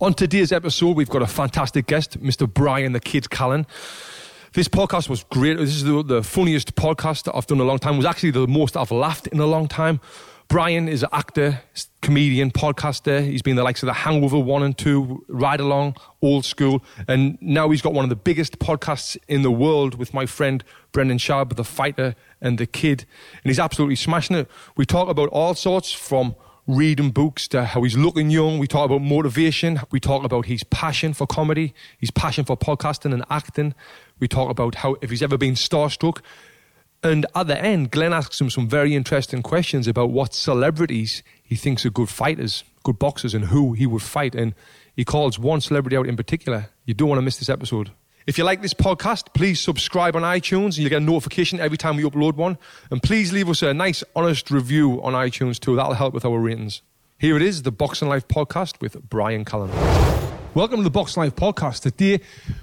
On today's episode, we've got a fantastic guest, Mr. Bryan the Kid Callen. This podcast was great. This is the, the funniest podcast that I've done in a long time. It was actually the most I've laughed in a long time. Bryan is an actor, comedian, podcaster. He's been the likes of the Hangover 1 and 2, Ride Along, Old School, and now he's got one of the biggest podcasts in the world with my friend Brendan Schaub, the fighter and the kid. And he's absolutely smashing it. We talk about all sorts from reading books to how he's looking young. We talk about motivation. We talk about his passion for comedy, his passion for podcasting and acting. We talk about how if he's ever been starstruck. And at the end, Glenn asks him some very interesting questions about what celebrities he thinks are good fighters, good boxers, and who he would fight. And he calls one celebrity out in particular. You don't want to miss this episode. If you like this podcast, please subscribe on iTunes and you'll get a notification every time we upload one. And please leave us a nice, honest review on iTunes too. That'll help with our ratings. Here it is, the Boxing Life podcast with Bryan Callen. Welcome to the Boxing Life podcast. Today,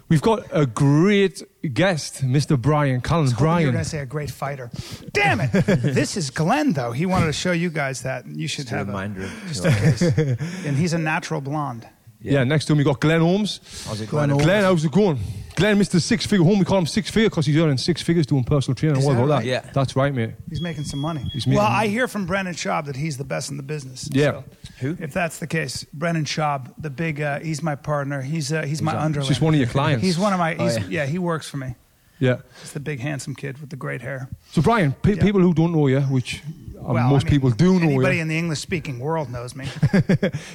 we've got a great guest, Mr. Bryan Callen. Bryan, You're going to say a great fighter. Damn it! this is Glenn, though. He wanted to show you guys that you should Just a have reminder. a of- just in case. and he's a natural blonde. Yeah. next to him we got Glenn Holmes. How's it Glenn going? Holmes. Glenn, how's it going? Glenn, Mr. Six Figure Home, we call him Six Figure because he's earning six figures doing personal training. Is what that about right? that? Yeah. That's right, mate. He's making some money. He's making- well, I hear from Brendan Schaub that he's the best in the business. Yeah. So Who? if that's the case, Brendan Schaub, the big, uh, he's my partner. He's uh, he's my that? underling. He's one of your clients. He's one of my. He's, Oh, yeah. yeah. he works for me. Yeah. He's the big handsome kid with the great hair. So, Bryan, pe- Yeah. people who don't know you, which Well, most I mean, people do know Anybody you, in the English-speaking world knows me.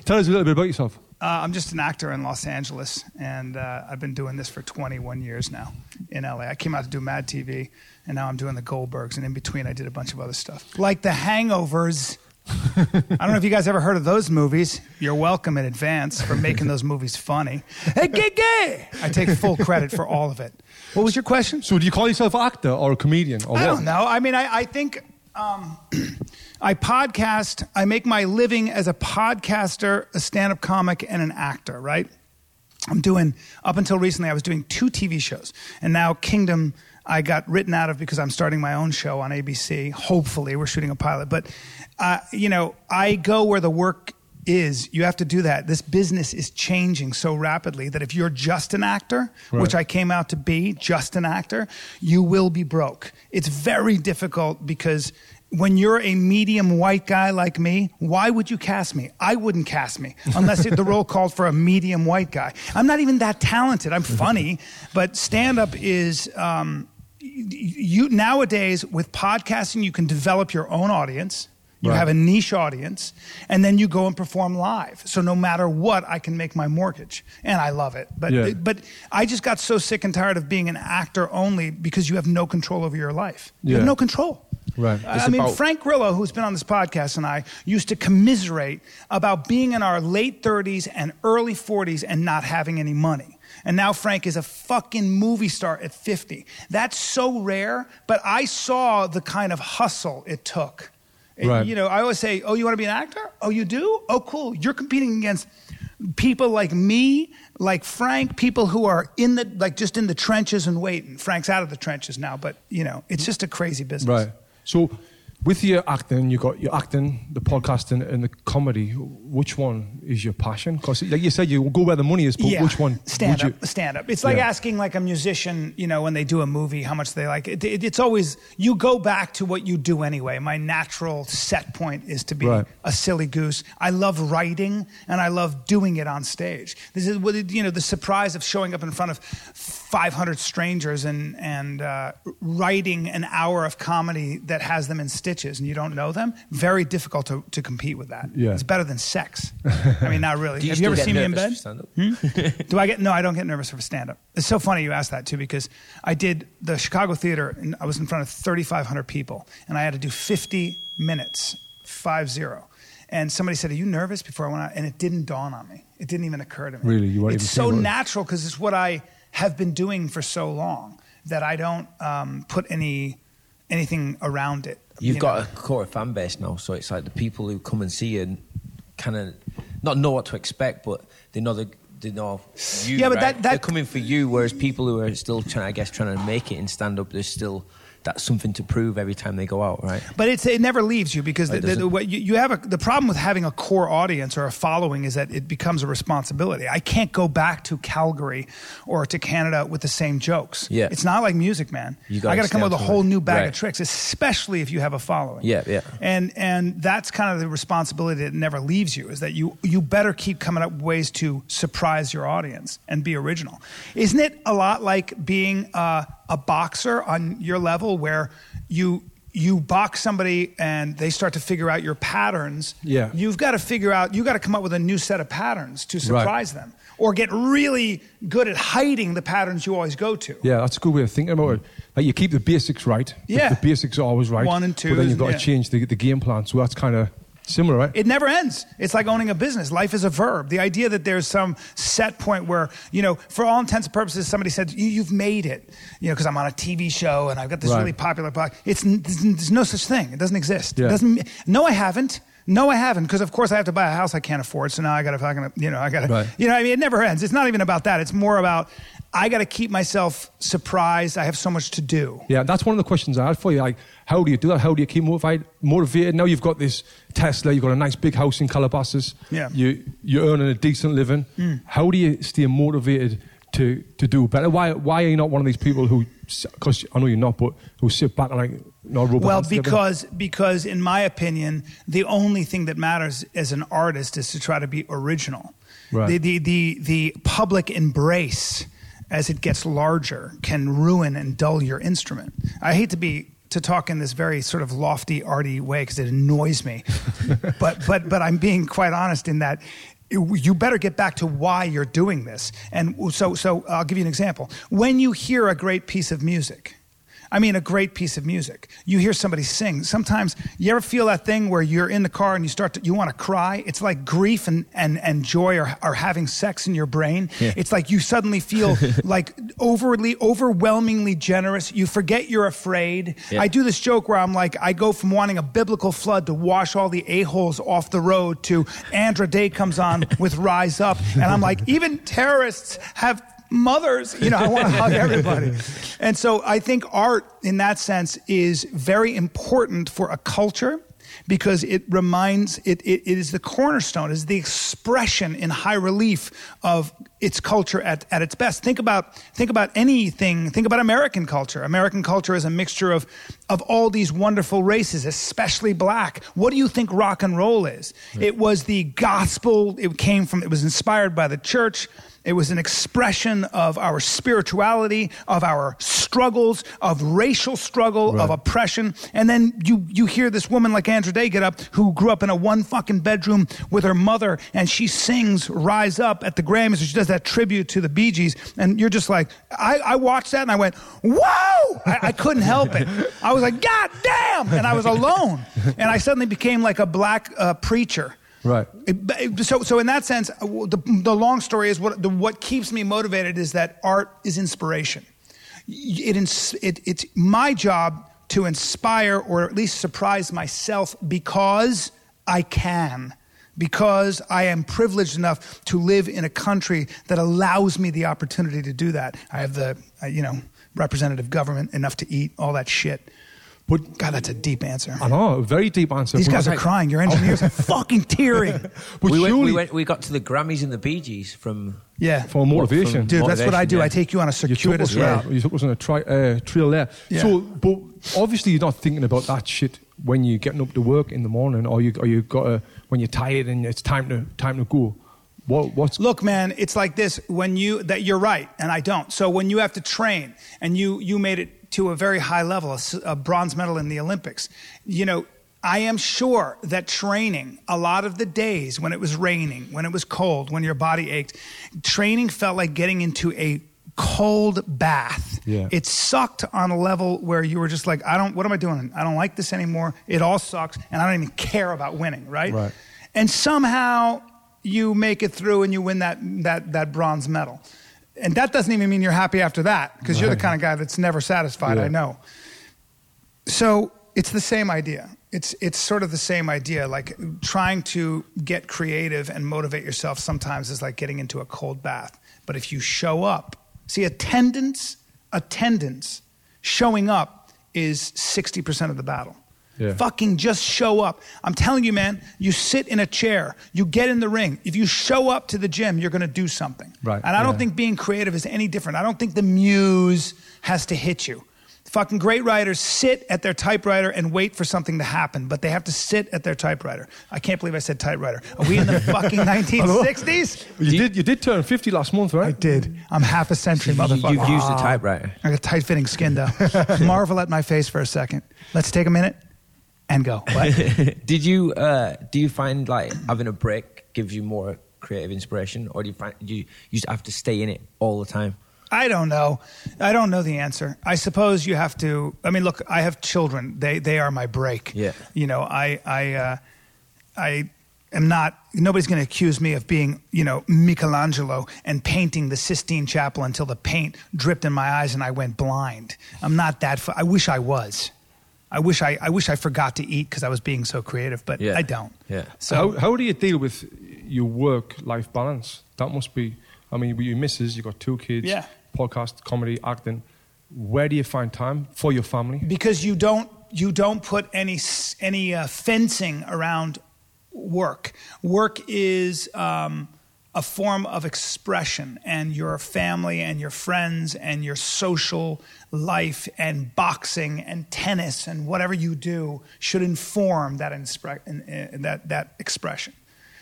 tell us a little bit about yourself. Uh, I'm just an actor in Los Angeles, and uh, I've been doing this for 21 years now in LA. I came out to do Mad TV, and now I'm doing the Goldbergs, and in between, I did a bunch of other stuff, like The Hangovers. I don't know if you guys ever heard of those movies. You're welcome in advance for making those movies funny. Hey, gay, gay! I take full credit for all of it. What was your question? So, do you call yourself actor or a comedian? Or I what? don't know. I mean, I, I think um, I podcast. I make my living as a podcaster, a stand-up comic, and an actor. Right. I'm doing up until recently. I was doing two TV shows, and now Kingdom. I got written out of because I'm starting my own show on ABC. Hopefully, we're shooting a pilot. But uh, you know, I go where the work is. You have to do that. This business is changing so rapidly that if you're just an actor, which I came out to be, just an actor, you will be broke. It's very difficult because when you're a medium white guy like me, why would you cast me? I wouldn't cast me unless the role called for a medium white guy. I'm not even that talented. I'm funny, but stand up is. Um, you nowadays with podcasting, you can develop your own audience. You Right. have a niche audience, and then you go and perform live. So no matter what, I can make my mortgage, and I love it. But Yeah. but I just got so sick and tired of being an actor only because you have no control over your life. You Yeah. have no control. Right. I It's mean, about- Frank Grillo, who's been on this podcast, and I used to commiserate about being in our late 30s and early 40s and not having any money. And now Frank is a fucking movie star at 50. That's so rare, but I saw the kind of hustle it took. Right. You know, I always say, "Oh, you want to be an actor? Oh, you do? Oh, cool. You're competing against people like me, like Frank, people who are in the like just in the trenches and waiting. Frank's out of the trenches now, but you know, it's just a crazy business. Right. So, with your acting, you got your acting, the podcasting, and the comedy. Which one is your passion? Because, like you said, you go where the money is. But yeah, which one? Stand would up. you- Stand up. It's like Yeah. asking like a musician, you know, when they do a movie, how much they like it. it. It's always you go back to what you do anyway. My natural set point is to be Right. a silly goose. I love writing and I love doing it on stage. This is what you know the surprise of showing up in front of 500 strangers and and uh, writing an hour of comedy that has them in stitches and you don't know them. Very difficult to, to compete with that. Yeah. It's better than sex. I mean, not really. Do you Have you ever seen me in bed? for stand-up? Do I get no? I don't get nervous for stand up. It's so funny you asked that too because I did the Chicago theater and I was in front of 3,500 people and I had to do 50 minutes, five zero. And somebody said, "Are you nervous?" Before I went out, and it didn't dawn on me. It didn't even occur to me. Really? You weren't it's so thinking about it? natural because it's what I have been doing for so long that I don't um, put any anything around it. You've you got a core fan base now, so it's like the people who come and see you kind of not know what to expect, but they know the. They know you. Yeah, but right? that- that- they're coming for you, whereas people who are still trying, I guess, trying to make it in stand up, they're still that's something to prove every time they go out, right? But it's, it never leaves you because the, the, what you, you have a, the problem with having a core audience or a following is that it becomes a responsibility. I can't go back to Calgary or to Canada with the same jokes. Yeah. It's not like music, man. You gotta I got to come up with a whole new bag of tricks, especially if you have a following. Yeah, yeah. And and that's kind of the responsibility that never leaves you is that you you better keep coming up with ways to surprise your audience and be original. Isn't it a lot like being uh, a boxer on your level where you you box somebody and they start to figure out your patterns. Yeah. You've got to figure out you've got to come up with a new set of patterns to Right. surprise them or get really good at hiding the patterns you always go to. Yeah, that's a good way of thinking about it. Like you keep the basics right. Yeah. The, basics are always right. One and two. But then you've got yeah. to change the, the game plan. So that's kind of similar, right? It never ends. It's like owning a business. Life is a verb. The idea that there's some set point where, you know, for all intents and purposes, somebody said, you, you've made it, you know, because I'm on a TV show and I've got this Right. really popular podcast. It's, there's no such thing. It doesn't exist. It doesn't, no, I haven't. No, I haven't, because of course I have to buy a house I can't afford. So now I got to fucking, you know, I got to, Right. you know, I mean, it never ends. It's not even about that. It's more about I got to keep myself surprised. I have so much to do. Yeah, that's one of the questions I had for you. Like, how do you do that? How do you keep motivated? Motivated. Now you've got this Tesla. You've got a nice big house in Calabasas. Yeah. You you're earning a decent living. Mm. How do you stay motivated to to do better? Why why are you not one of these people who? Because I know you're not, but who sit back and like not rub Well, hands together? because because in my opinion, the only thing that matters as an artist is to try to be original. Right. The, the the the public embrace as it gets larger can ruin and dull your instrument. I hate to be to talk in this very sort of lofty, arty way because it annoys me, but but but I'm being quite honest in that. You better get back to why you're doing this. And so, so I'll give you an example. When you hear a great piece of music, I mean, a great piece of music. You hear somebody sing. Sometimes you ever feel that thing where you're in the car and you start to, you want to cry. It's like grief and, and, and joy are, are having sex in your brain. Yeah. It's like you suddenly feel like overly, overwhelmingly generous. You forget you're afraid. Yeah. I do this joke where I'm like, I go from wanting a biblical flood to wash all the a-holes off the road to Andra Day comes on with Rise Up. And I'm like, even terrorists have mothers. You know, I want to hug everybody. And so I think art, in that sense, is very important for a culture because it reminds, it, it, it is the cornerstone, is the expression in high relief of its culture at, at its best. Think about, think about anything, think about American culture. American culture is a mixture of, of all these wonderful races, especially black. What do you think rock and roll is? It was the gospel, it came from, it was inspired by the church. It was an expression of our spirituality, of our struggles, of racial struggle, of oppression. And then you, you hear this woman like Andra Day get up who grew up in a one fucking bedroom with her mother and she sings Rise Up at the Grammys. She does that tribute to the Bee Gees. And you're just like, I, I watched that and I went, whoa! I, I couldn't help it. I was like, God damn! And I was alone. And I suddenly became like a black uh, preacher. Right. So, so in that sense, uh, the, the long story is what the, what keeps me motivated is that art is inspiration. It, it, it's my job to inspire or at least surprise myself because I can, because I am privileged enough to live in a country that allows me the opportunity to do that. I have the, uh, you know, representative government enough to eat all that shit. But God, that's a deep answer. I know, a very deep answer. These guys are crying. Your engineers are fucking tearing. But we, went, surely, we, went, we got to the Grammys and the Bee Gees from. Yeah. for motivation. From- Dude, that's what I do. Yeah. I take you on a circuitous us, route. yeah, you took us on a tri- uh, trail there. Yeah. So, but obviously you're not thinking about that shit when you're getting up to work in the morning, or you or you got to, when you're tired and it's time to time to go. What what's Look, man, it's like this. When you that you're right, and I don't. So when you have to train, and you you made it to a very high level, a, bronze medal in the Olympics. You know, I am sure that training a lot of the days when it was raining, when it was cold, when your body ached, training felt like getting into a cold bath. Yeah. It sucked on a level where you were just like, I don't. What am I doing? I don't like this anymore. It all sucks, and I don't even care about winning. Right. Right. And somehow you make it through and you win that, that, that bronze medal. And that doesn't even mean you're happy after that because you're the kind of guy that's never satisfied, Yeah. I know. So it's the same idea. It's, it's sort of the same idea. Like trying to get creative and motivate yourself sometimes is like getting into a cold bath. But if you show up, see, attendance, attendance, showing up is 60% of the battle. Yeah. Fucking just show up. I'm telling you, man, you sit in a chair, you get in the ring. If you show up to the gym, you're going to do something. Right, And I don't think being creative is any different. I don't think the muse has to hit you. Fucking great writers sit at their typewriter and wait for something to happen, but they have to sit at their typewriter. I can't believe I said typewriter. Are we in the fucking 1960s? You did you did turn 50 last month, right? I did. I'm half a century, You, motherfucker. you've used a typewriter. I got tight fitting skin though. Marvel at my face for a second. Let's take a minute and go. What? Did you uh, do you find like having a break gives you more creative inspiration, or do you find you you just have to stay in it all the time? I don't know. I don't know the answer. I suppose you have to. I mean, look, I have children. They they are my break. Yeah. You know, I I uh, I am not. Nobody's going to accuse me of being, you know, Michelangelo and painting the Sistine Chapel until the paint dripped in my eyes and I went blind. I'm not that. Fu- I wish I was. I wish I, I wish I forgot to eat because I was being so creative, but Yeah. I don't. Yeah. So how, how do you deal with your work life balance? That must be, I mean, with your missus, you've got two kids, Yeah. podcast, comedy, acting. Where do you find time for your family? because you don't you don't put any any uh, fencing around work. Work is um, a form of expression, and your family and your friends and your social life and boxing and tennis and whatever you do should inform that inspre- in, in, that that expression.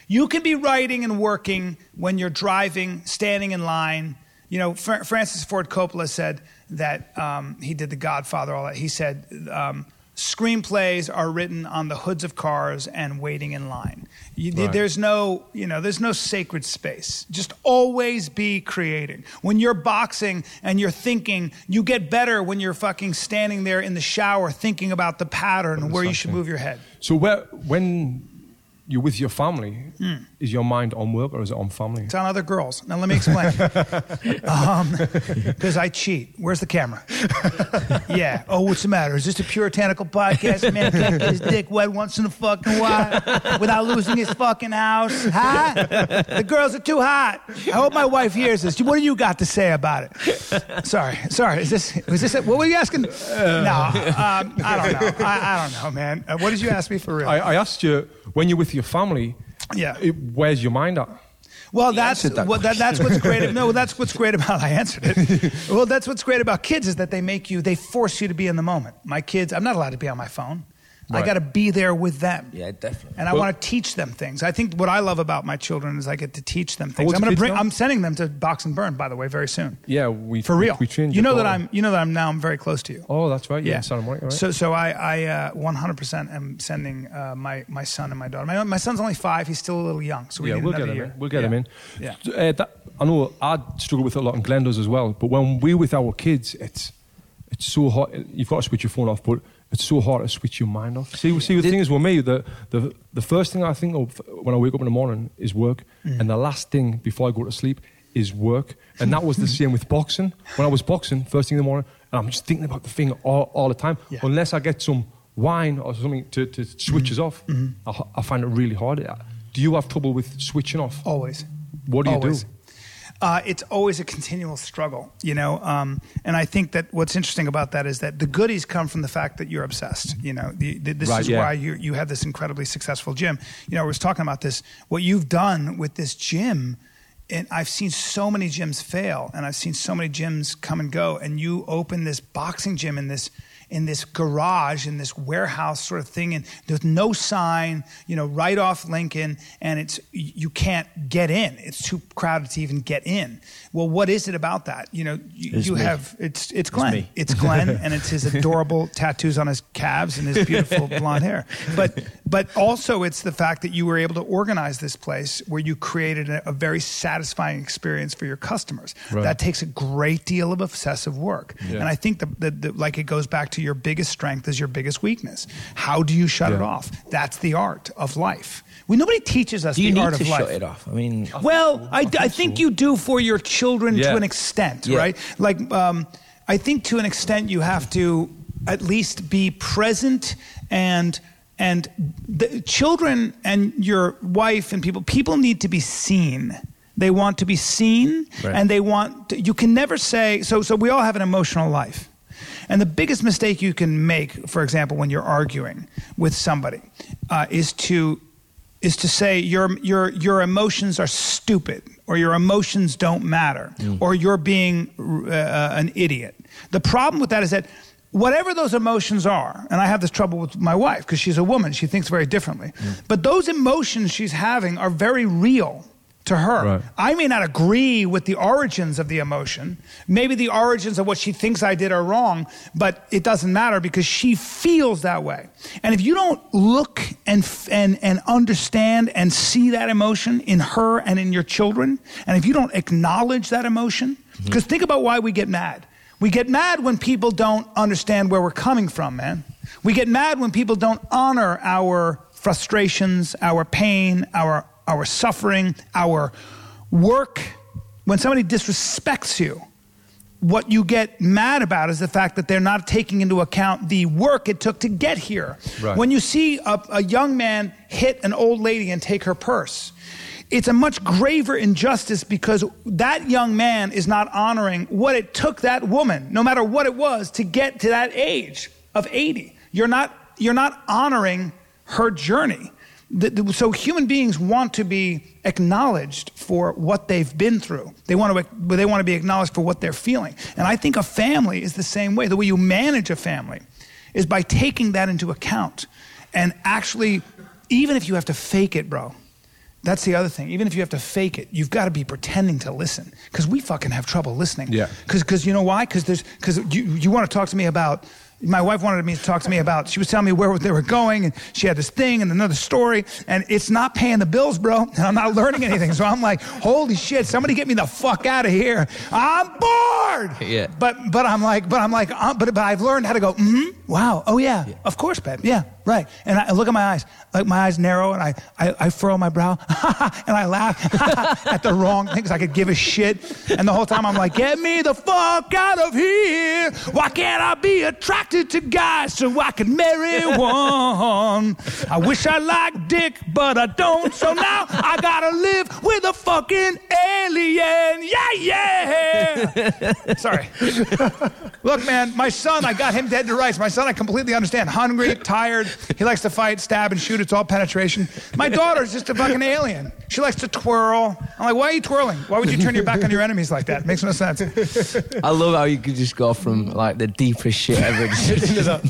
You can be writing and working when you're driving, standing in line. You know, Fr- Francis Ford Coppola said that um, he did The Godfather. All that he said, um, screenplays are written on the hoods of cars and waiting in line. You, Right. There's no, you know, there's no sacred space. Just always be creating. When you're boxing and you're thinking, you get better when you're fucking standing there in the shower thinking about the pattern where you should move your head. So where, when you're with your family, Hmm. is your mind on work or is it on family? It's on other girls. Now let me explain. Because I cheat. Where's the camera? yeah. Oh, what's the matter? Is this a puritanical podcast? Man can't get his dick wet once in a fucking while without losing his fucking house. Huh? The girls are too hot. I hope my wife hears this. What do you got to say about it? Sorry. Sorry. Is this? Was this? What were you asking? no. Um, I don't know. I, I don't know, man. Uh, what did you ask me for real? I, I asked you, when you're with your family, Yeah. it- where's your mind at? Well, that's that well, that, that's what's great. No, that's what's great about. I answered it. well, that's what's great about kids is that they make you, they force you to be in the moment. My kids, I'm not allowed to be on my phone. I got to be there with them. Yeah, definitely. And I Well- want to teach them things. I think what I love about my children is I get to teach them things. I'm going to bring. now? I'm sending them to Box 'N Burn, by the way, very soon. Yeah, we For real. We, trained you your know that daughter. I'm. You know that I'm now. I'm very close to you. Oh, that's right. Yeah, in Santa Monica, right? So, so I, I uh, 100% am sending uh, my my son and my daughter. My, my son's only five. He's still a little young, so we yeah, need we'll another get him year. in. We'll get yeah. him in. Yeah. Uh, that, I know I struggle with it a lot, and Glenn does as well. But when we're with our kids, it's it's so hot. You've got to switch your phone off, but it's so hard to switch your mind off. See, see, the thing is with me, the, the the first thing I think of when I wake up in the morning is work, Mm. and the last thing before I go to sleep is work. And that was the same with boxing. When I was boxing, first thing in the morning, and I'm just thinking about the thing all, all the time. Yeah. Unless I get some wine or something to, to switch us off, Mm-hmm. I, I find it really hard. Do you have trouble with switching off? Always. What do you do? Uh, it's always a continual struggle, you know. Um, and I think that what's interesting about that is that the goodies come from the fact that you're obsessed. You know, the, the, this Right, is yeah. why you you have this incredibly successful gym. You know, I was talking about this. What you've done with this gym, and I've seen so many gyms fail, and I've seen so many gyms come and go. And you open this boxing gym in this in this garage in this warehouse sort of thing and there's no sign you know right off lincoln and it's you can't get in. It's too crowded to even get in. Well what is it about that? You know you, It's you have it's it's glenn. me. it's glenn and it's his adorable tattoos on his calves and his beautiful blonde hair. But but also it's the fact that you were able to organize this place where you created a, a very satisfying experience for your customers. Right. that takes a great deal of obsessive work. Yeah. and i think that the, the, like it goes back to your biggest strength is your biggest weakness how do you shut it off that's the art of life well, nobody teaches us Do you the need art to of life shut it off? I mean, well, I, I think you do for your children Yeah. to an extent, Yeah. right? Like, um, I think to an extent you have to at least be present and and the children and your wife and people people need to be seen. They want to be seen, Right. and they want. To, you can never say so. So we all have an emotional life. And the biggest mistake you can make, for example, when you're arguing with somebody, uh, is to is to say your your your emotions are stupid or your emotions don't matter or you're being uh, an idiot. The problem with that is that whatever those emotions are, and I have this trouble with my wife because she's a woman, she thinks very differently. But those emotions she's having are very real to her. Right. I may not agree with the origins of the emotion. Maybe the origins of what she thinks I did are wrong, but it doesn't matter because she feels that way. And if you don't look and, and, and understand and see that emotion in her and in your children, and if you don't acknowledge that emotion, mm-hmm. because think about why we get mad. We get mad when people don't understand where we're coming from, man. We get mad when people don't honor our frustrations, our pain, our, our suffering, our work. When somebody disrespects you, what you get mad about is the fact that they're not taking into account the work it took to get here. Right. When you see a, a young man hit an old lady and take her purse, it's a much graver injustice because that young man is not honoring what it took that woman, no matter what it was, to get to that age of 80. You're not, you're not honoring her journey. So human beings want to be acknowledged for what they've been through. They want to they want to be acknowledged for what they're feeling. And I think a family is the same way. The way you manage a family is by taking that into account and actually even if you have to fake it, bro. That's the other thing. Even if you have to fake it, you've got to be pretending to listen because we fucking have trouble listening. Yeah. Because you know why? Because there's because you you want to talk to me about. My wife wanted me to talk to me about. She was telling me where they were going, and she had this thing and another story, and it's not paying the bills, bro. And I'm not learning anything. So I'm like, holy shit! Somebody get me the fuck out of here. I'm bored. Yeah. But but I'm like but I'm like uh, but but I've learned how to go. Mm-hmm. Wow. Oh yeah. Of course, babe. Yeah. Right. And I look at my eyes. Like my eyes narrow, and I I, I furrow my brow, and I laugh at the wrong things. I could give a shit, and the whole time I'm like, get me the fuck out of here. Why can't I be attracted to guys so I can marry one? I wish I liked dick, but I don't. So now I gotta live with a fucking alien. Yeah, yeah. Sorry. Look, man, my son, I got him dead to rights. My son, I completely understand. Hungry, tired. He likes to fight, stab, and shoot. It's all penetration. My daughter's just a fucking alien. She likes to twirl. I'm like, why are you twirling? Why would you turn your back on your enemies like that? makes no sense. I love how you could just go from like the deepest shit ever.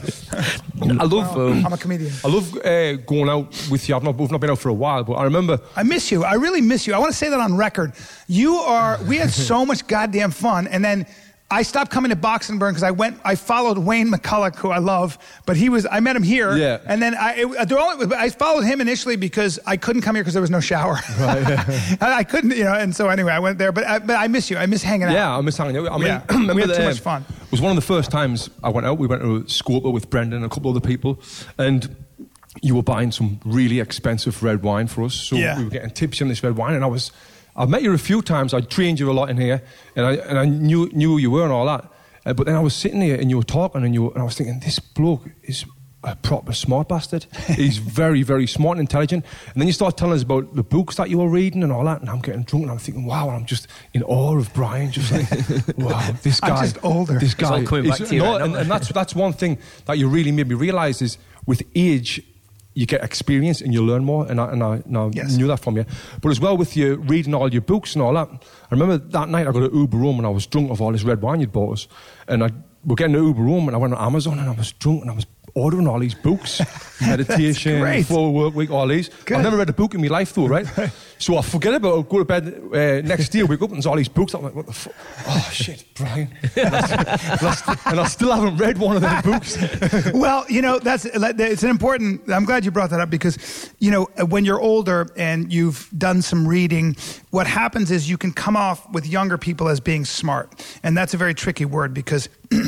I love. Um, I'm a comedian. I love uh, going out with you. I've not, we've not been out for a while, but I remember. I miss you. I really miss you. I want to say that on record. You are. We had so much goddamn fun, and then I stopped coming to Box 'N Burn because I went. I followed Wayne McCullough, who I love, but he was. I met him here, Yeah. and then I. It, only, I followed him initially because I couldn't come here because there was no shower. Right. I, I couldn't, you know, and so anyway, I went there. But I, but I miss you. I miss hanging out. Yeah, I miss hanging out. I mean, Yeah, we had too much fun. It was one of the first times I went out. We went to Scopa with Brendan and a couple other people, and you were buying some really expensive red wine for us. So Yeah. we were getting tips on this red wine, and I was. I've met you a few times. I trained you a lot in here, and I and I knew knew who you were and all that. Uh, but then I was sitting here and you were talking, and you were, and I was thinking, this bloke is a proper smart bastard. He's very, very smart and intelligent. And then you start telling us about the books that you were reading and all that, and I'm getting drunk, and I'm thinking, wow, I'm just in awe of Bryan. Just like, wow, this guy. I'm just older. This It's guy, all coming back to you no, right and, and that's that's one thing that you really made me realize is with age. You get experience and you learn more, and I, and I, and I Yes. knew that from you. But as well with you reading all your books and all that, I remember that night I got an Uber home and I was drunk of all this red wine you'd bought us, and I we're getting an Uber home and I went on Amazon and I was drunk and I was ordering all these books, meditation, great. full work week, all these. Good. I've never read a book in my life though, right? so I forget about it, go to bed uh, next day, wake up and there's all these books. I'm like, what the fuck? Oh shit, Bryan. and, I, and I st- and I still haven't read one of those books. well, you know, that's it's an important. I'm glad you brought that up because, you know, when you're older and you've done some reading, what happens is you can come off with younger people as being smart, and that's a very tricky word because.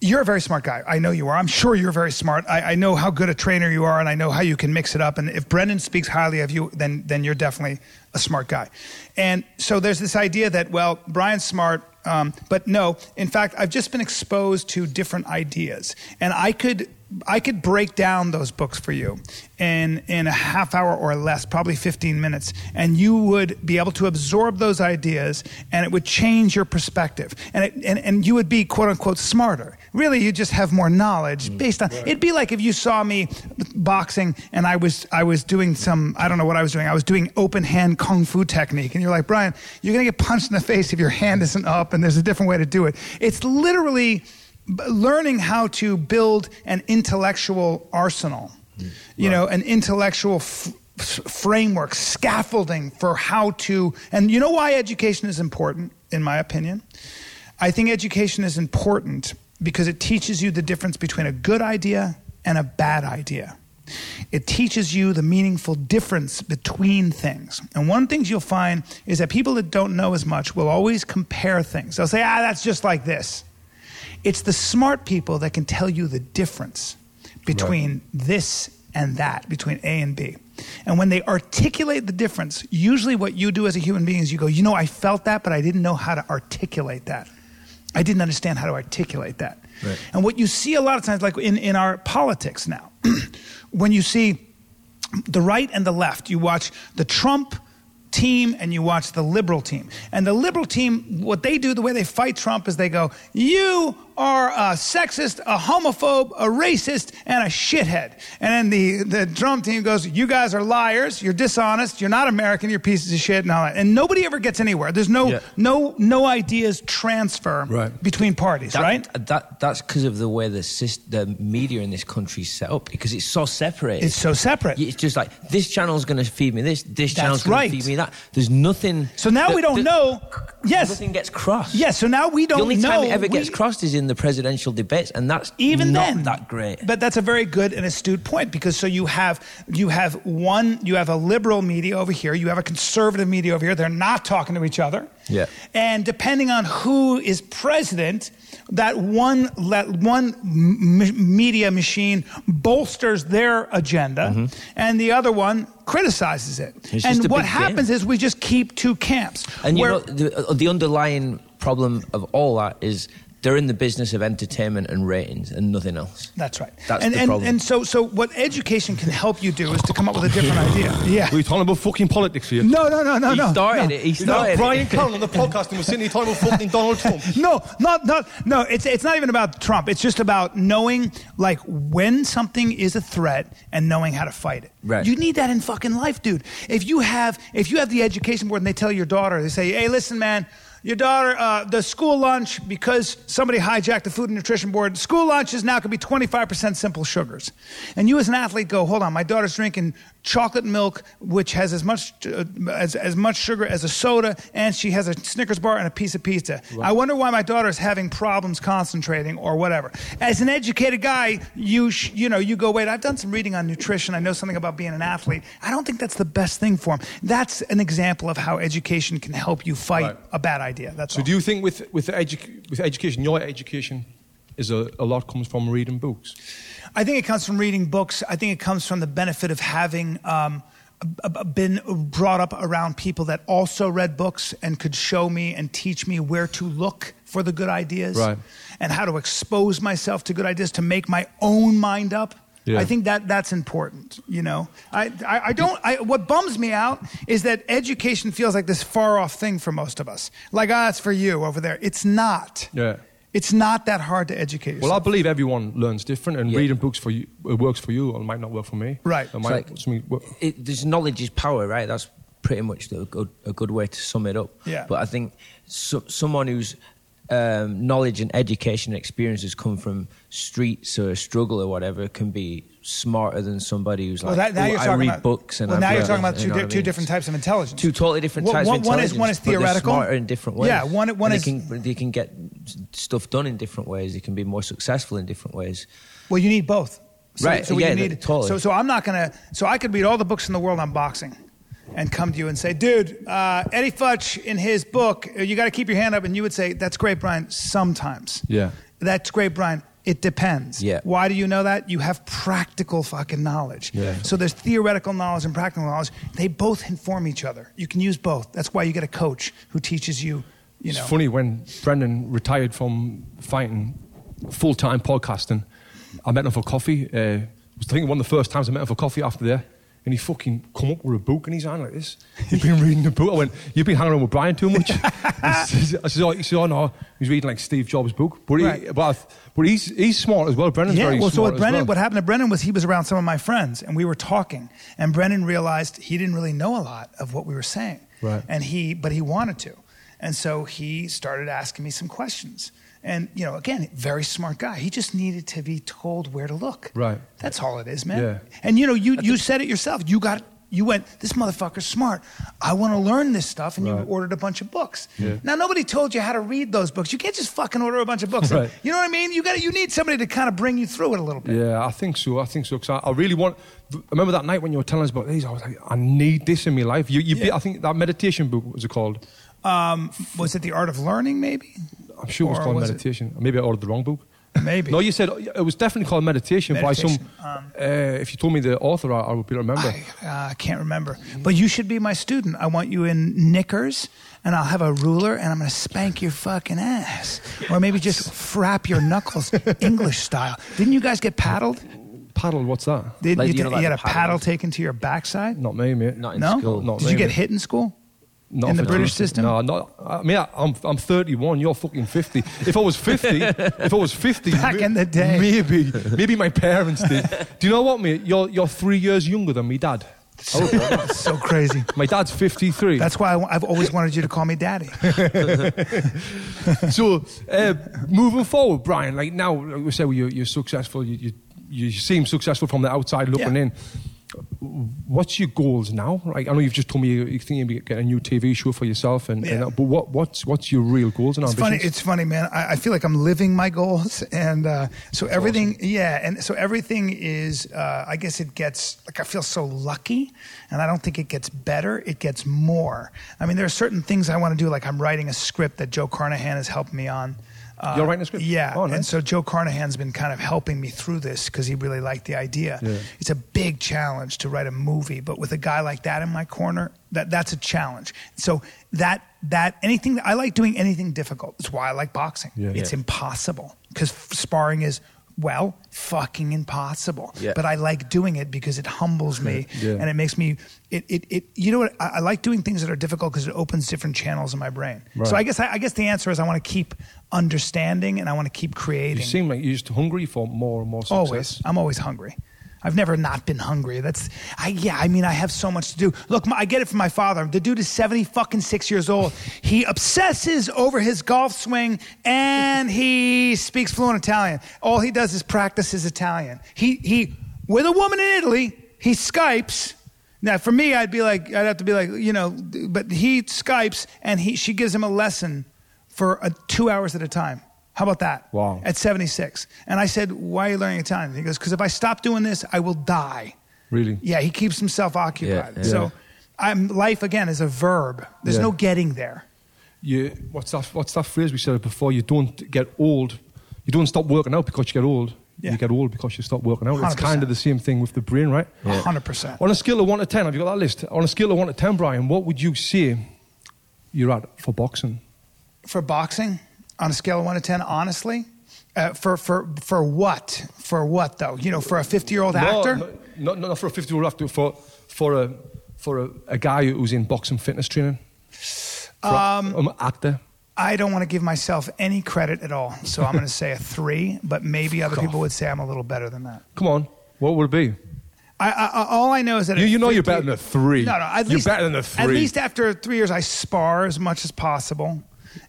You're a very smart guy. I know you are. I'm sure you're very smart. I, I know how good a trainer you are, and I know how you can mix it up. And if Brendan speaks highly of you, then then you're definitely a smart guy. And so there's this idea that well, Bryan's smart, um, but no. In fact, I've just been exposed to different ideas, and I could I could break down those books for you in in a half hour or less, probably 15 minutes, and you would be able to absorb those ideas, and it would change your perspective, and it, and and you would be quote unquote smarter. Really you just have more knowledge Mm. based on it'd be like if you saw me boxing and I was I was doing some I don't know what I was doing. I was doing open hand kung fu technique and you're like, "Bryan, you're going to get punched in the face if your hand isn't up and there's a different way to do it." It's literally learning how to build an intellectual arsenal. You know, an intellectual f- framework, scaffolding for how to and you know why education is important in my opinion? I think education is important because it teaches you the difference between a good idea and a bad idea. It teaches you the meaningful difference between things. And one of the things you'll find is that people that don't know as much will always compare things. They'll say, ah, that's just like this. It's the smart people that can tell you the difference between this and that, between A and B. And when they articulate the difference, usually what you do as a human being is you go, you know, I felt that, but I didn't know how to articulate that. I didn't understand how to articulate that. Right. And what you see a lot of times, like in, in our politics now, when you see the right and the left, you watch the Trump team and you watch the liberal team. And the liberal team, what they do, the way they fight Trump is they go, You are a sexist, a homophobe, a racist, and a shithead. And then the, the Trump team goes, You guys are liars, you're dishonest, you're not American, you're pieces of shit, and all that. And nobody ever gets anywhere. There's no Yeah. no no ideas transfer Right. between parties, That, right? That that's because of the way the sys- the media in this country is set up because it's so separate. It's so separate. It's just like this channel's going to feed me this, this That's channel's going right. to feed me that. There's nothing. So now the- we don't the- know. Yes. Nothing gets crossed. Yes, so now we don't The only know. time it ever gets crossed is in the presidential debates, and that's even not then that great. but that's a very good and astute point because so you have you have one you have a liberal media over here you have a conservative media over here they're not talking to each other Yeah. and depending on who is president that one that one m- media machine bolsters their agenda and the other one criticizes it Mm-hmm. It's and what happens game. is we just keep two camps And you know, the, the underlying problem of all that is they're in the business of entertainment and ratings and nothing else. That's right. That's and, the and, problem. and so, so what education can help you do is to come up with a different idea. Yeah. We're talking about fucking politics here. No, no, no, no, no. he no. started no. it. He You know, started Bryan it. Callen on the podcast and we're sitting here talking about fucking Donald Trump. No, not, not, no. It's it's not even about Trump. It's just about knowing like when something is a threat and knowing how to fight it. Right. You need that in fucking life, dude. If you have if you have the education board and they tell your daughter, they say, "Hey, listen, man." Your daughter, uh, the school lunch, because somebody hijacked the food and nutrition board, school lunches now can be 25% simple sugars. And you as an athlete go, hold on, my daughter's drinking chocolate milk, which has as much, uh, as, as much sugar as a soda, and she has a Snickers bar and a piece of pizza. I wonder why my daughter is having problems concentrating or whatever. As an educated guy, you, sh- you know, you go, wait, I've done some reading on nutrition. I know something about being an athlete. I don't think that's the best thing for him. That's an example of how education can help you fight Right. a bad idea. That's So all. do you think with with, edu- with education, your education, is a, a lot comes from reading books? I think it comes from reading books. I think it comes from the benefit of having um, been brought up around people that also read books and could show me and teach me where to look for the good ideas Right. and how to expose myself to good ideas to make my own mind up. Yeah. I think that that's important. You know, I, I, I don't. I, what bums me out is that education feels like this far off thing for most of us. Like, ah, it's for you over there. It's not. Yeah. It's not that hard to educate yourself. Well, I believe everyone learns different, and Yeah. reading books for you it works for you, or it might not work for me. Right. It It's might, like- something work- it, there's knowledge is power, right? That's pretty much the, a, good, a good way to sum it up. Yeah. But I think so, someone whose um, knowledge and education and experiences come from streets or a struggle or whatever can be smarter than somebody who's Well, like, that, now "Oh, you're I read about books and well, I've now you're talking about two, di- what I two different types of intelligence. Two totally different One- types one- of one is- intelligence. one is but theoretical. smarter in different ways. Yeah, one- one is- They can, they can get stuff done in different ways. They can be more successful in different ways. Well, you need both. So, Right, So what yeah, you need. totally. So, so I'm not gonna. So I could read all the books in the world on boxing, and come to you and say, "Dude, uh, Eddie Futch in his book, uh, you got to keep your hand up," and you would say, "That's great, Bryan. Sometimes." Yeah. That's great, Bryan. It depends. Yeah. Why do you know that? You have practical fucking knowledge. Yeah. So there's theoretical knowledge and practical knowledge. They both inform each other. You can use both. That's why you get a coach who teaches you. You know. It's funny when Brendan retired from fighting full time podcasting. I met him for coffee. Uh, I was thinking one of the first times I met him for coffee after there and he fucking come up with a book in his hand like this. You've been reading the book. I went, you've been hanging around with Bryan too much. I said, oh, he said, oh no, he's reading like Steve Jobs' book. But, he, Right. but, but he's, he's smart as well. Brendan's yeah, very well, so what Brendan, well. what happened to Brendan was he was around some of my friends, and we were talking, and Brendan realized he didn't really know a lot of what we were saying, Right. And he, but he wanted to, and so he started asking me some questions, and you know, again, very smart guy. He just needed to be told where to look. Right. That's all it is, man. Yeah. And you know, you you said it yourself. You got. You went, this motherfucker's smart. I want to learn this stuff. And you ordered a bunch of books. Yeah. Now, nobody told you how to read those books. You can't just fucking order a bunch of books. Right. You know what I mean? You got you need somebody to kind of bring you through it a little bit. Yeah, I think so. I think so. Because I, I really want. I remember that night when you were telling us about these. I was like, I need this in my life. You, you Yeah. I think that meditation book was it called? Um, was it The Art of Learning, maybe? I'm sure it was called was it- meditation. Maybe I ordered the wrong book. Maybe. No, you said it was definitely called meditation, by some. um, uh, if you told me the author, I, I would be able to remember. I uh, can't remember. But you should be my student. I want you in knickers, and I'll have a ruler, and I'm going to spank your fucking ass. Or maybe just frap your knuckles, English style. Didn't you guys get paddled? Paddled? what's that? Did Like, you, you know, you like had a paddle paddles? taken to your backside? Not me, mate. Not in no? school. Not Did you really. get hit in school? Not in the British system? No, not. I mean, I- I'm I'm 31. You're fucking 50. If I was 50, if I was 50, Back ma- in the day. maybe maybe my parents did. Do you know what, mate? You're you're three years younger than me dad. so crazy. My dad's 53. That's why I, have always wanted you to call me daddy. so uh, moving forward, Bryan. Like now, like we say, well, you're, you're successful. You, you you seem successful from the outside looking Yeah. in. What's your goals now? Like I know you've just told me you you think you're getting a new TV show for yourself, and, and Yeah. but what what's what's your real goals and It's ambitions? funny. It's funny, man. I, I feel like I'm living my goals, and uh, so everything. Yeah, and so everything is. Uh, I guess it gets like I feel so lucky, and I don't think it gets better. It gets more. I mean, there are certain things I want to do. Like I'm writing a script that Joe Carnahan has helped me on. Uh, You're writing a script? Yeah, Oh, and so Joe Carnahan's been kind of helping me through this because he really liked the idea. Yeah. It's a big challenge to write a movie, but with a guy like that in my corner, that that's a challenge. So that that anything I like doing anything difficult. That's why I like boxing. Yeah. It's Yeah. impossible because sparring is well fucking impossible. Yeah. But I like doing it because it humbles me Yeah. and it makes me it it, it you know what I, I like doing things that are difficult because it opens different channels in my brain. Right. So I guess I, I guess the answer is I want to keep understanding and I want to keep creating. you seem like you're just hungry for more and more success. Always. I'm always hungry. I've never not been hungry. That's, I, yeah, I mean, I have so much to do. Look, my, I get it from my father. The dude is 70 fucking six years old. He obsesses over his golf swing and he speaks fluent Italian. All he does is practice his Italian. He, he, with a woman in Italy, he Skypes. Now, for me, I'd be like, I'd have to be like, you know, but he Skypes and he, she gives him a lesson for uh two hours at a time. How about that? Wow. At 76. And I said, Why are you learning Italian? He goes, Because if I stop doing this, I will die. Really? Yeah, he keeps himself occupied. Yeah, yeah. So I'm, life, again, is a verb. There's Yeah. no getting there. You what's that? What's that phrase we said before? You don't get old. You don't stop working out because you get old. You get old because you stop working out. It's 100%. It's kind of the same thing with the brain, right? 100%. On a scale of one to ten, have you got that list? On a scale of one to ten, Bryan, what would you say you're at for boxing? For boxing, on a scale of 1 to 10, honestly, uh, for, for, for what? For what, though? You know, for a 50 year old actor? No, no, no, not for a 50 year old actor, for, for, a, for a, a guy who's in boxing fitness training. For um, an actor. I don't want to give myself any credit at all. So I'm going to say a three, but maybe other people would say I'm a little better than that. Come on, what would it be? I, I, all I know is that You, you know you're 50 better than a three. No, no. At least, you're better than a three. At least after three years, I spar as much as possible,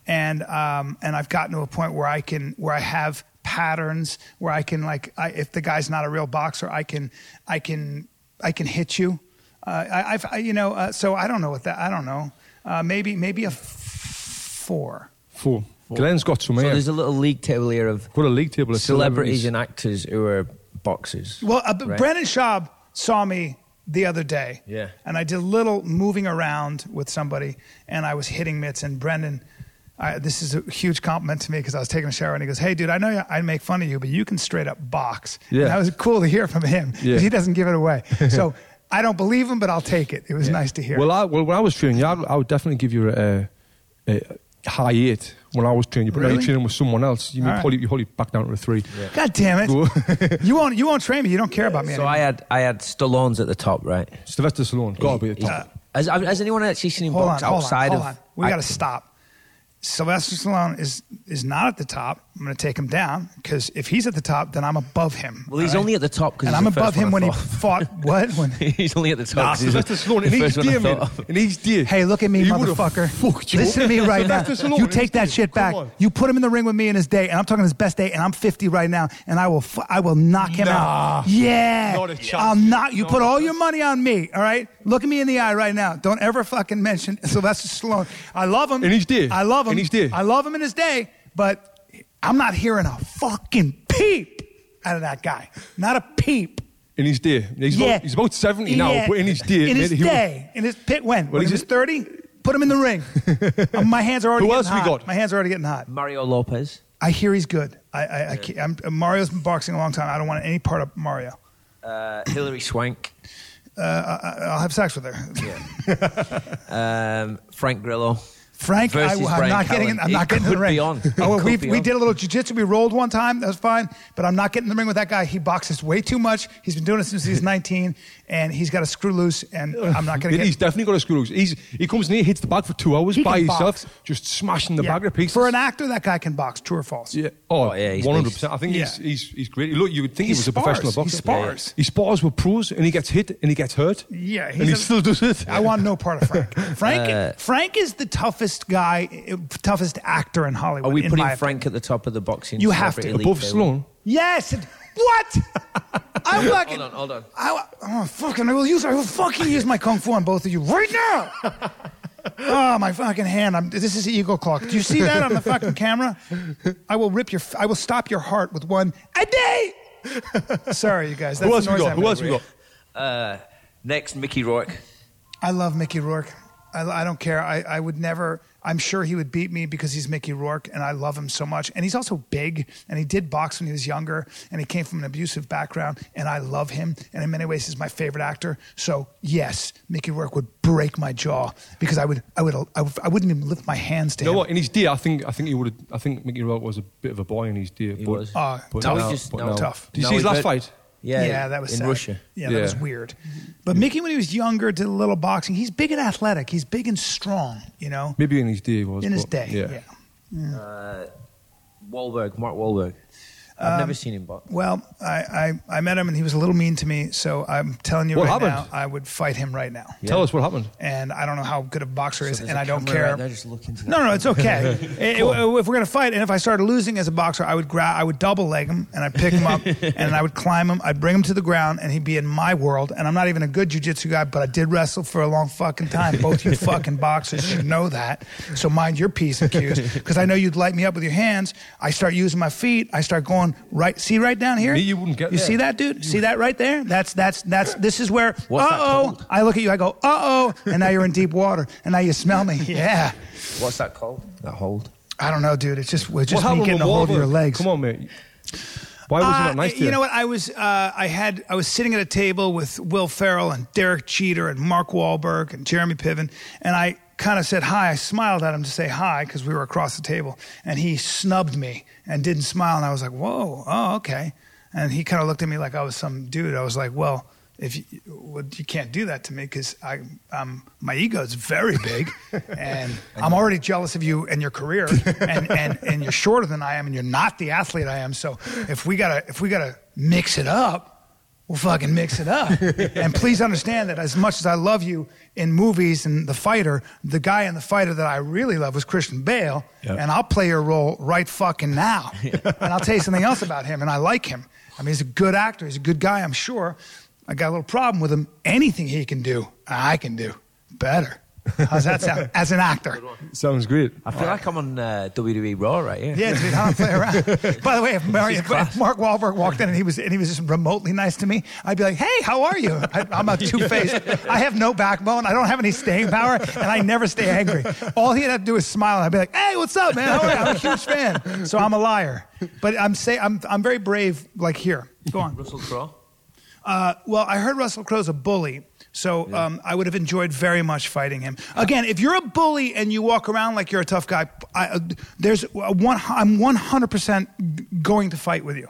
and um, and I've gotten to a point where I can where I have patterns where I can like I, if the guy's not a real boxer, I can I can I can hit you. Uh, I, I've I, you know uh, so I don't know what that I don't know. Uh, maybe maybe a f- four. Four. Glenn's got some So here. there's a little league table here of Got a league table of celebrities celebrities. and actors who are boxers. Well, uh, Right. Brendan Schaub saw me the other day. Yeah. And I did a little moving around with somebody, and I was hitting mitts. And Brendan, I, this is a huge compliment to me because I was taking a shower, and he goes, "Hey, dude, I know I make fun of you, but you can straight up box." Yeah. And that was cool to hear from him because Yeah. he doesn't give it away. so I don't believe him, but I'll take it. It was nice to hear. Well, I, well, when I was training you, I, I would definitely give you a, a, high eight when I was training. You, but now Really? you're training with someone else. You may All right. probably you probably back down to a three. God damn it! you won't you won't train me. You don't care about me. So anymore. I had I had Stallone's at the top, right? Sylvester Stallone, gotta be the He's- top. Has, has anyone actually seen him hold on, box hold on, outside hold of? on. We got to stop. Sylvester Stallone is is not at the top. I'm going to take him down because if he's at the top, then I'm above him. Well, he's all right? only at the top because and I'm above him when he fought. What? When? he's only at the top. Nah, 'cause he's Sylvester the- Stallone, in the each first one I day, man. thought of. In each day. Hey, look at me, He motherfucker. fucked you Listen to me right now. You take that shit back. on. You put him in the ring with me in his day, and I'm talking his best day, and I'm 50 right now, and I will, fu- I will knock him Nah. out. Yeah, Not a chance. I'll knock. You Not put all your money on me. All right, look at me in the eye right now. Don't ever fucking mention Sylvester Stallone. I love him In his day. I love him In his day. I love him in his day, but I'm not hearing a fucking peep out of that guy. Not a peep. In his day. He's, yeah, about, he's about 70 now, Yeah. but in his day. in his he would- day, in his pit when when he's he was 30, put him in the ring. Uh, my hands are already Who getting else we hot. got? My hands are already getting hot. Mario Lopez, I hear he's good. I, I, I can't, I'm, Mario's been boxing a long time. I don't want any part of Mario. uh, Hilary Swank, Uh, I, I'll have sex with her. um, Frank Grillo. Frank, I, Versus am Bryan not getting. In, I'm It not getting in the ring. be on. Oh, well, we be we did a little jujitsu. We rolled one time. That was fine. But I'm not getting in the ring with that guy. He boxes way too much. He's been doing it since he's 19, and he's got a screw loose. And I'm not going to He's definitely got a screw loose. He's, he comes in here, hits the bag for two hours He by himself, box. just smashing the Yeah. bag to pieces. For an actor, that guy can box. True or false? Yeah. Oh, Oh, yeah, 100%. I think he's, Yeah. he's, he's great. Look, you would think He he, was a spars. professional He boxer. spars. He spars with pros and he gets hit and he gets hurt. Yeah, and he's he a- still does it. I want no part of Frank. Frank, Uh, Frank is the toughest guy, uh, toughest actor in Hollywood. Are we putting my Frank at the top of the boxing? You have to. celebrity Above league? Stallone. Yes. What? I fucking. Hold on, hold on. I, oh, fucking! I will use. I will fucking use my kung fu on both of you right now. oh my fucking hand! I'm, this is the eagle clock. Do you see that on the fucking camera? I will rip your. I will stop your heart with one a day. Sorry, you guys. That's Who else we noise got? Who else we got? Uh, next, Mickey Rourke. I love Mickey Rourke. I, I don't care. I, I would never. I'm sure he would beat me because he's Mickey Rourke, and I love him so much. And he's also big, and he did box when he was younger, and he came from an abusive background, and I love him. And in many ways, he's my favorite actor. So yes, Mickey Rourke would break my jaw because I would, I would, I, would, I wouldn't even lift my hands to You know him. what? In his day, I think I think he would. I think Mickey Rourke was a bit of a boy in his day. He but, was. Uh, but tough. now- We just- but no, now- tough. Did you No, see his last bet- fight? Yeah, Yeah, that was in sad. Russia. Yeah, that was weird. But Mickey, when he was younger, did a little boxing. He's big and athletic. He's big and strong. You know, Maybe in his day he was. in his but, day. yeah. Uh, Wahlberg, Mark Wahlberg. I've Um, never seen him box. Well, I, I, I met him and he was a little mean to me. So I'm telling you What right happened? now, I would fight him right now. Tell us what happened. And I don't know how good a boxer is, and I don't care. right there just looking to no, that. no, it's okay. Eh, if we're gonna fight, and if I started losing as a boxer, I would grab, I would double leg him, and I'd pick him up, and I would climb him. I'd bring him to the ground, and he'd be in my world. And I'm not even a good jujitsu guy, but I did wrestle for a long fucking time. Both you fucking boxers should know that. So mind your p's and q's, because I know you'd light me up with your hands. I start using my feet. I start going right. See right down here. Me, you wouldn't get You there. see that, dude? See that right there? That's that's that's. This is where. Uh What's that oh. called? I look at you. I go. Uh oh. And now you're in deep water. And now you smell me. Yeah. What's that called? That hold. I don't know, dude. It's just it's what just me happened getting with a hold of your legs. Come on, mate. Why was he Uh, not nice to you know what? I was uh, I had I was sitting at a table with Will Ferrell and Derek Jeter and Mark Wahlberg and Jeremy Piven, and I kind of said hi. I smiled at him to say hi because we were across the table, and he snubbed me and didn't smile, and I was like, "Whoa, oh, okay." And he kind of looked at me like I was some dude. I was like, "Well." If you, well, you can't do that to me because I, um, my ego is very big, and I'm already jealous of you and your career, and, and, and you're shorter than I am, and you're not the athlete I am. So if we gotta if we gotta mix it up, we'll fucking mix it up. and please understand that as much as I love you in movies and The Fighter, the guy in The Fighter that I really love was Christian Bale, Yeah. and I'll play your role right fucking now. and I'll tell you something else about him, and I like him. I mean, he's a good actor. He's a good guy, I'm sure. I got a little problem with him. Anything he can do, I can do better. How's that sound? As an actor. Sounds great. I feel like I'm on uh, WWE Raw right here. Yeah, dude, I don't play around. By the way, if, Mary, if Mark Wahlberg walked in and he was and he was just remotely nice to me, I'd be like, "Hey, how are you?" I, I'm a two faced. I have no backbone. I don't have any staying power, and I never stay angry. All he'd have to do is smile, and I'd be like, "Hey, what's up, man? How are you?" I'm a huge fan. So I'm a liar, but I'm say I'm I'm very brave. Like here, go on. Russell Crowe. Uh, well, I heard Russell Crowe's a bully, So um, I would have enjoyed very much fighting him. Again, if you're a bully and you walk around like you're a tough guy, I, uh, there's one, I'm 100 percent going to fight with you.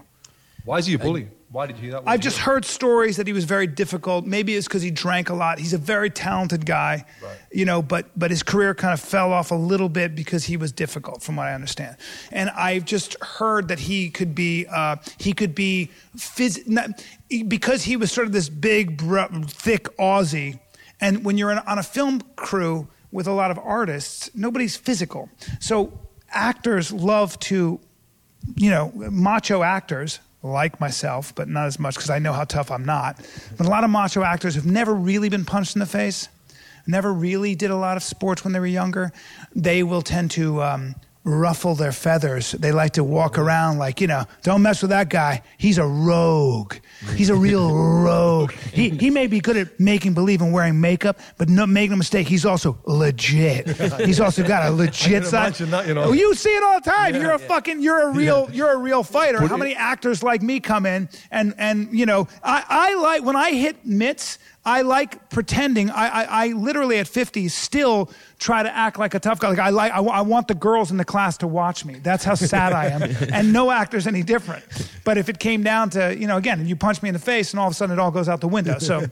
Why is he a bully? Why did you hear that? I've just heard stories that he was very difficult. Maybe it's because he drank a lot. He's a very talented guy, Right. you know, but but his career kind of fell off a little bit because he was difficult, from what I understand. And I've just heard that he could be uh, he could be phys- not, because he was sort of this big, thick Aussie. And when you're on a film crew with a lot of artists, nobody's physical. So actors love to you know, macho actors like myself, but not as much because I know how tough I'm not. But a lot of macho actors who've never really been punched in the face, never really did a lot of sports when they were younger, they will tend to um, ruffle their feathers. They like to walk around like, you know, don't mess with that guy. He's a rogue. He's a real rogue. He, he may be good at making believe and wearing makeup, but no, make no mistake, he's also legit. He's also got a legit side. that, you know. You see it all the time. you're a fucking, you're a real, you're a real fighter. How many actors like me come in and and you know, I, I like when I hit mitts. I like pretending. I, I, I literally at 50 still try to act like a tough guy. Like I like, I, want the girls in the class to watch me. That's how sad I am. And no actor's any different. But if it came down to, you know, again, you punch me in the face and all of a sudden it all goes out the window. So,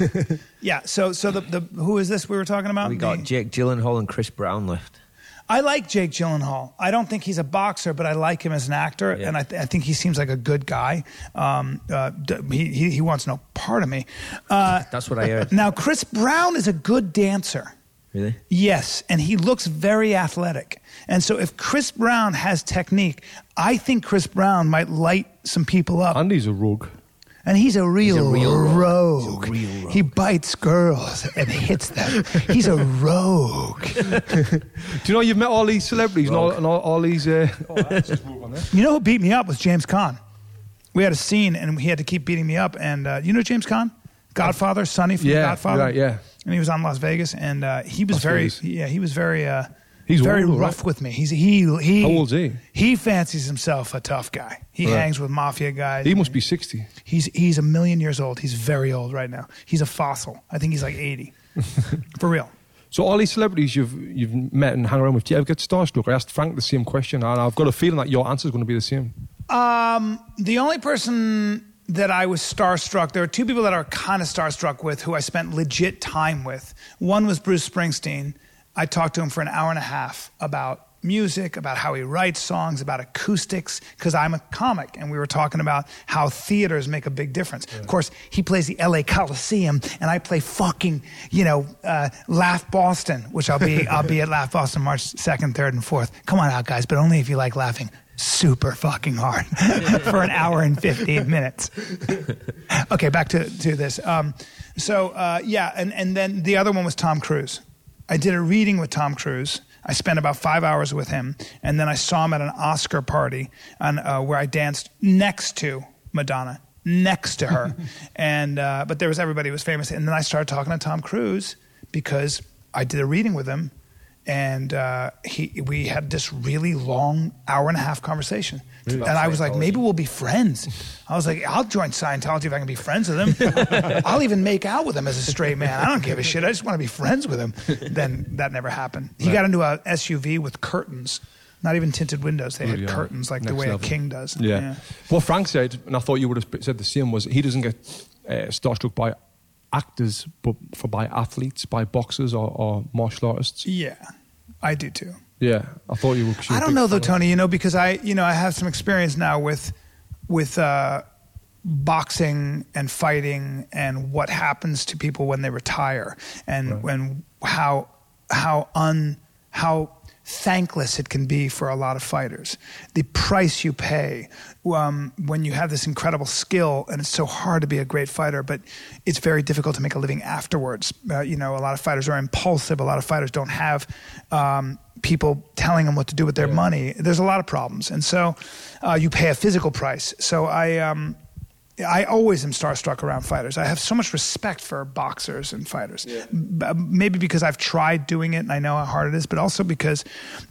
yeah. So, so the, the who is this we were talking about? We got The- Jake Gyllenhaal and Chris Brown left. I like Jake Gyllenhaal. I don't think he's a boxer, but I like him as an actor, Yeah. and I, th- I think he seems like a good guy. Um, uh, d- he, he he wants no part of me. Uh, That's what I heard. now, Chris Brown is a good dancer. Really? Yes, and he looks very athletic. And so, if Chris Brown has technique, I think Chris Brown might light some people up. Andy's a rogue. And he's a real, real rogue. rogue. A real rogue. He bites girls and hits them. He's a rogue. Do you know you've met all these celebrities and all, and all, all these? Uh, oh, just rogue on there. You know who beat me up was James Caan. We had a scene and he had to keep beating me up. And uh, you know James Caan, Godfather, Sonny from Yeah, Godfather. right, yeah. And he was on Las Vegas, and uh, he was Las very, Vegas. yeah, he was very, uh, He's very old, rough right? with me. He's he he. How old's he? He fancies himself a tough guy. He Right. hangs with mafia guys. He must be sixty. He's he's a million years old. He's very old right now. He's a fossil. I think he's like eighty, for real. So all these celebrities you've you've met and hung around with, do you ever get starstruck? I asked Frank the same question, and I've got a feeling that your answer is going to be the same. Um, the only person that I was starstruck, there are two people that I were kind of starstruck with who I spent legit time with. One was Bruce Springsteen. I talked to him for an hour and a half about music, about how he writes songs, about acoustics, because I'm a comic, and we were talking about how theaters make a big difference. Of course, he plays the LA Coliseum, and I play fucking, you know, uh, Laugh Boston, which I'll be, I'll be at Laugh Boston March 2nd, 3rd, and 4th. Come on out, guys, but only if you like laughing super fucking hard for an hour and 15 minutes. okay, back to, to this. Um, so, uh, yeah, and, and then the other one was Tom Cruise. I did a reading with Tom Cruise. I spent about five hours with him, and then I saw him at an Oscar party on, uh, where I danced next to Madonna, next to her. and, uh, but there was everybody who was famous. And then I started talking to Tom Cruise because I did a reading with him and uh, he we had this really long hour and a half conversation. And I was like, maybe we'll be friends. I was like, I'll join Scientology if I can be friends with him. I'll even make out with him as a straight man. I don't give a shit. I just want to be friends with him. Then that never happened. He got into a SUV with curtains, not even tinted windows. They had Bloody hell. curtains like the way level. a king does. Yeah. What Frank said, and I thought you would have said the same, was he doesn't get uh, starstruck by actors, but for by athletes, by boxers or, or martial artists. Yeah, I do too. Yeah, I thought you were. 'cause you were I don't know though, Tony. You know, because I, you know, I have some experience now with, with uh, boxing and fighting and what happens to people when they retire, and when how how un how thankless it can be for a lot of fighters. The price you pay um, when you have this incredible skill, and it's so hard to be a great fighter, but it's very difficult to make a living afterwards. Uh, you know, a lot of fighters are impulsive. A lot of fighters don't have um, people telling them what to do with their money. There's a lot of problems, and so uh, you pay a physical price. So I. Um, I always am starstruck around fighters. I have so much respect for boxers and fighters. B- uh, Maybe because I've tried doing it and I know how hard it is, but also because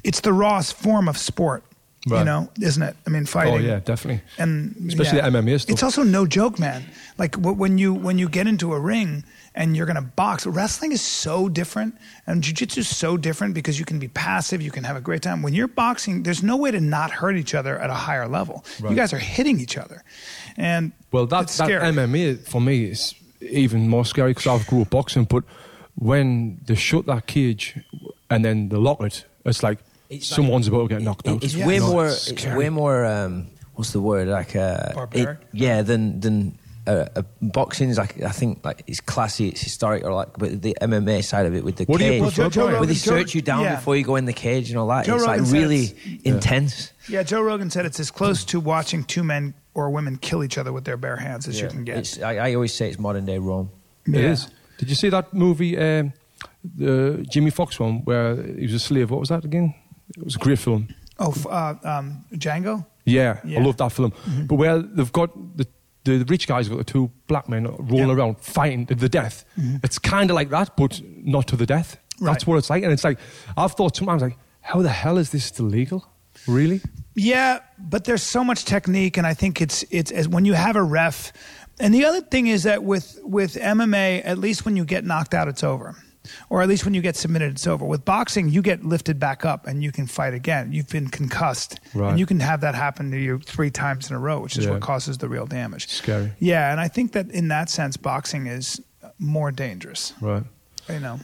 it's the rawest form of sport. You know, isn't it? I mean, oh, fighting. Oh yeah, definitely. And Especially yeah. the MMA stuff. It's also no joke, man. Like when you when you get into a ring and you're going to box. Wrestling is so different, and jujitsu is so different because you can be passive, you can have a great time. When you're boxing, there's no way to not hurt each other at a higher level. You guys are hitting each other, and Well, that, it's that scary. MMA for me is even more scary because I've grew up boxing. But when they shut that cage and then they lock it, it's like It's like- someone's about to get knocked out. It's Yeah. way No, more. it's It's way more. Um, what's the word? Like uh, Barbaric? it- yeah, than than uh, uh, boxing is like I think like it's classy, it's historic, or like but the MMA side of it with the What do you cage, prefer, Well, Joe- Joe where they Rogan- Joe- search you down yeah. before you go in the cage and all that. Joe it's like Rogan said really it's- intense. Yeah, Joe Rogan said it's as close to watching two men or women kill each other with their bare hands as you can get. It's, I, I always say it's modern day Rome. It Yeah. is. Did you see that movie, um, the Jimmy Foxx one, where he was a slave? What was that again? It was a great film. Oh, uh, um, Django. Yeah, Yeah. I love that film. But where they've got the the rich guys got the two black men rolling Yeah. around fighting to the death. Mm-hmm. It's kind of like that, but not to the death. That's what it's like. And it's like I've thought sometimes like, how the hell is this still legal? Really? Yeah, but there's so much technique, and I think it's it's as when you have a ref. And the other thing is that with with MMA, at least when you get knocked out, it's over, or at least when you get submitted, it's over. With boxing, you get lifted back up and you can fight again. You've been concussed, Right. and you can have that happen to you three times in a row, which is Yeah. what causes the real damage. Scary. Yeah, and I think that in that sense, boxing is more dangerous. Right. You know.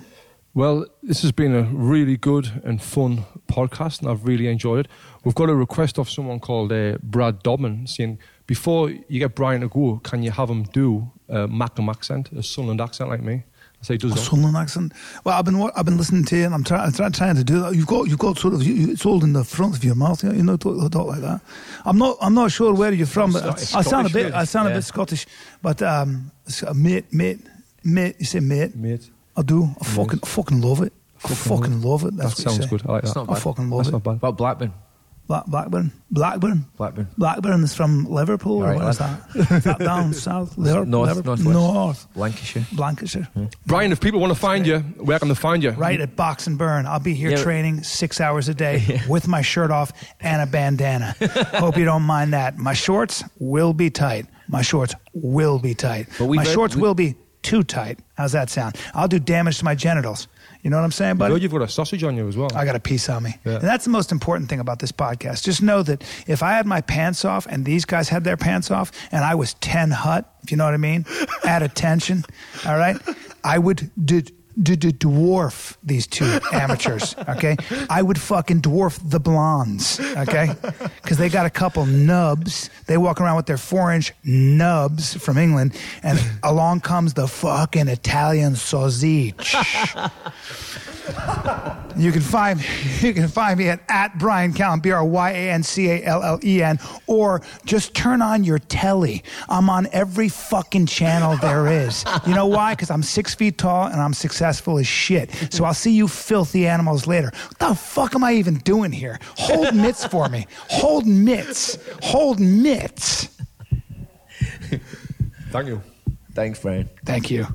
Well, this has been a really good and fun podcast, and I've really enjoyed it. We've got a request of someone called uh, Brad Dobbin saying, before you get Bryan to go, can you have him do a Mackem accent, a Sunderland accent like me? He does A. Sunderland accent. Well, I've been I've been listening to you, and I'm trying try, trying to do that. You've got you've got sort of you, it's all in the front of your mouth. You know, talk, talk like that. I'm not I'm not sure where you're from. But Scottish- I sound a bit. I sound a bit Scottish, but um, mate mate mate. You say mate. Mate. I do. I fucking I fucking love it. I fucking love it. That's That sounds good. I like that. I fucking love That's it. not bad. About Blackburn. Black, Blackburn, Blackburn, Blackburn. Blackburn is from Liverpool. All right, or what is lad. that? is that down south? Liver- North, Liverpool? northwest. North, Lancashire. Lancashire. Hmm. Bryan, if people want to find you, where can they find you? right at Box 'N Burn. I'll be here Yeah. training six hours a day with my shirt off and a bandana. Hope you don't mind that. My shorts will be tight. My shorts will be tight. But we've my heard- shorts we- will be too tight. How's that sound? I'll do damage to my genitals. You know what I'm saying, I buddy? you've got a sausage on you as well. I got a piece on me. Yeah. And that's the most important thing about this podcast. Just know that if I had my pants off and these guys had their pants off and I was 10 hut, if you know what I mean, at attention, all right, I would d- d- d- dwarf these two amateurs, okay? I would fucking dwarf the blondes, okay? Because they got a couple nubs. They walk around with their four inch nubs from England, and along comes the fucking Italian sausage. You can find you can find me at, at Bryan Callen, B R Y A N C A L L E N, or just turn on your telly. I'm on every fucking channel there is. You know why? Because I'm six feet tall and I'm successful as shit. So I'll see you filthy animals later. What the fuck am I even doing here? Hold mitts for me. Hold mitts. Hold mitts. Thank you. Thanks, Bryan. Thank you.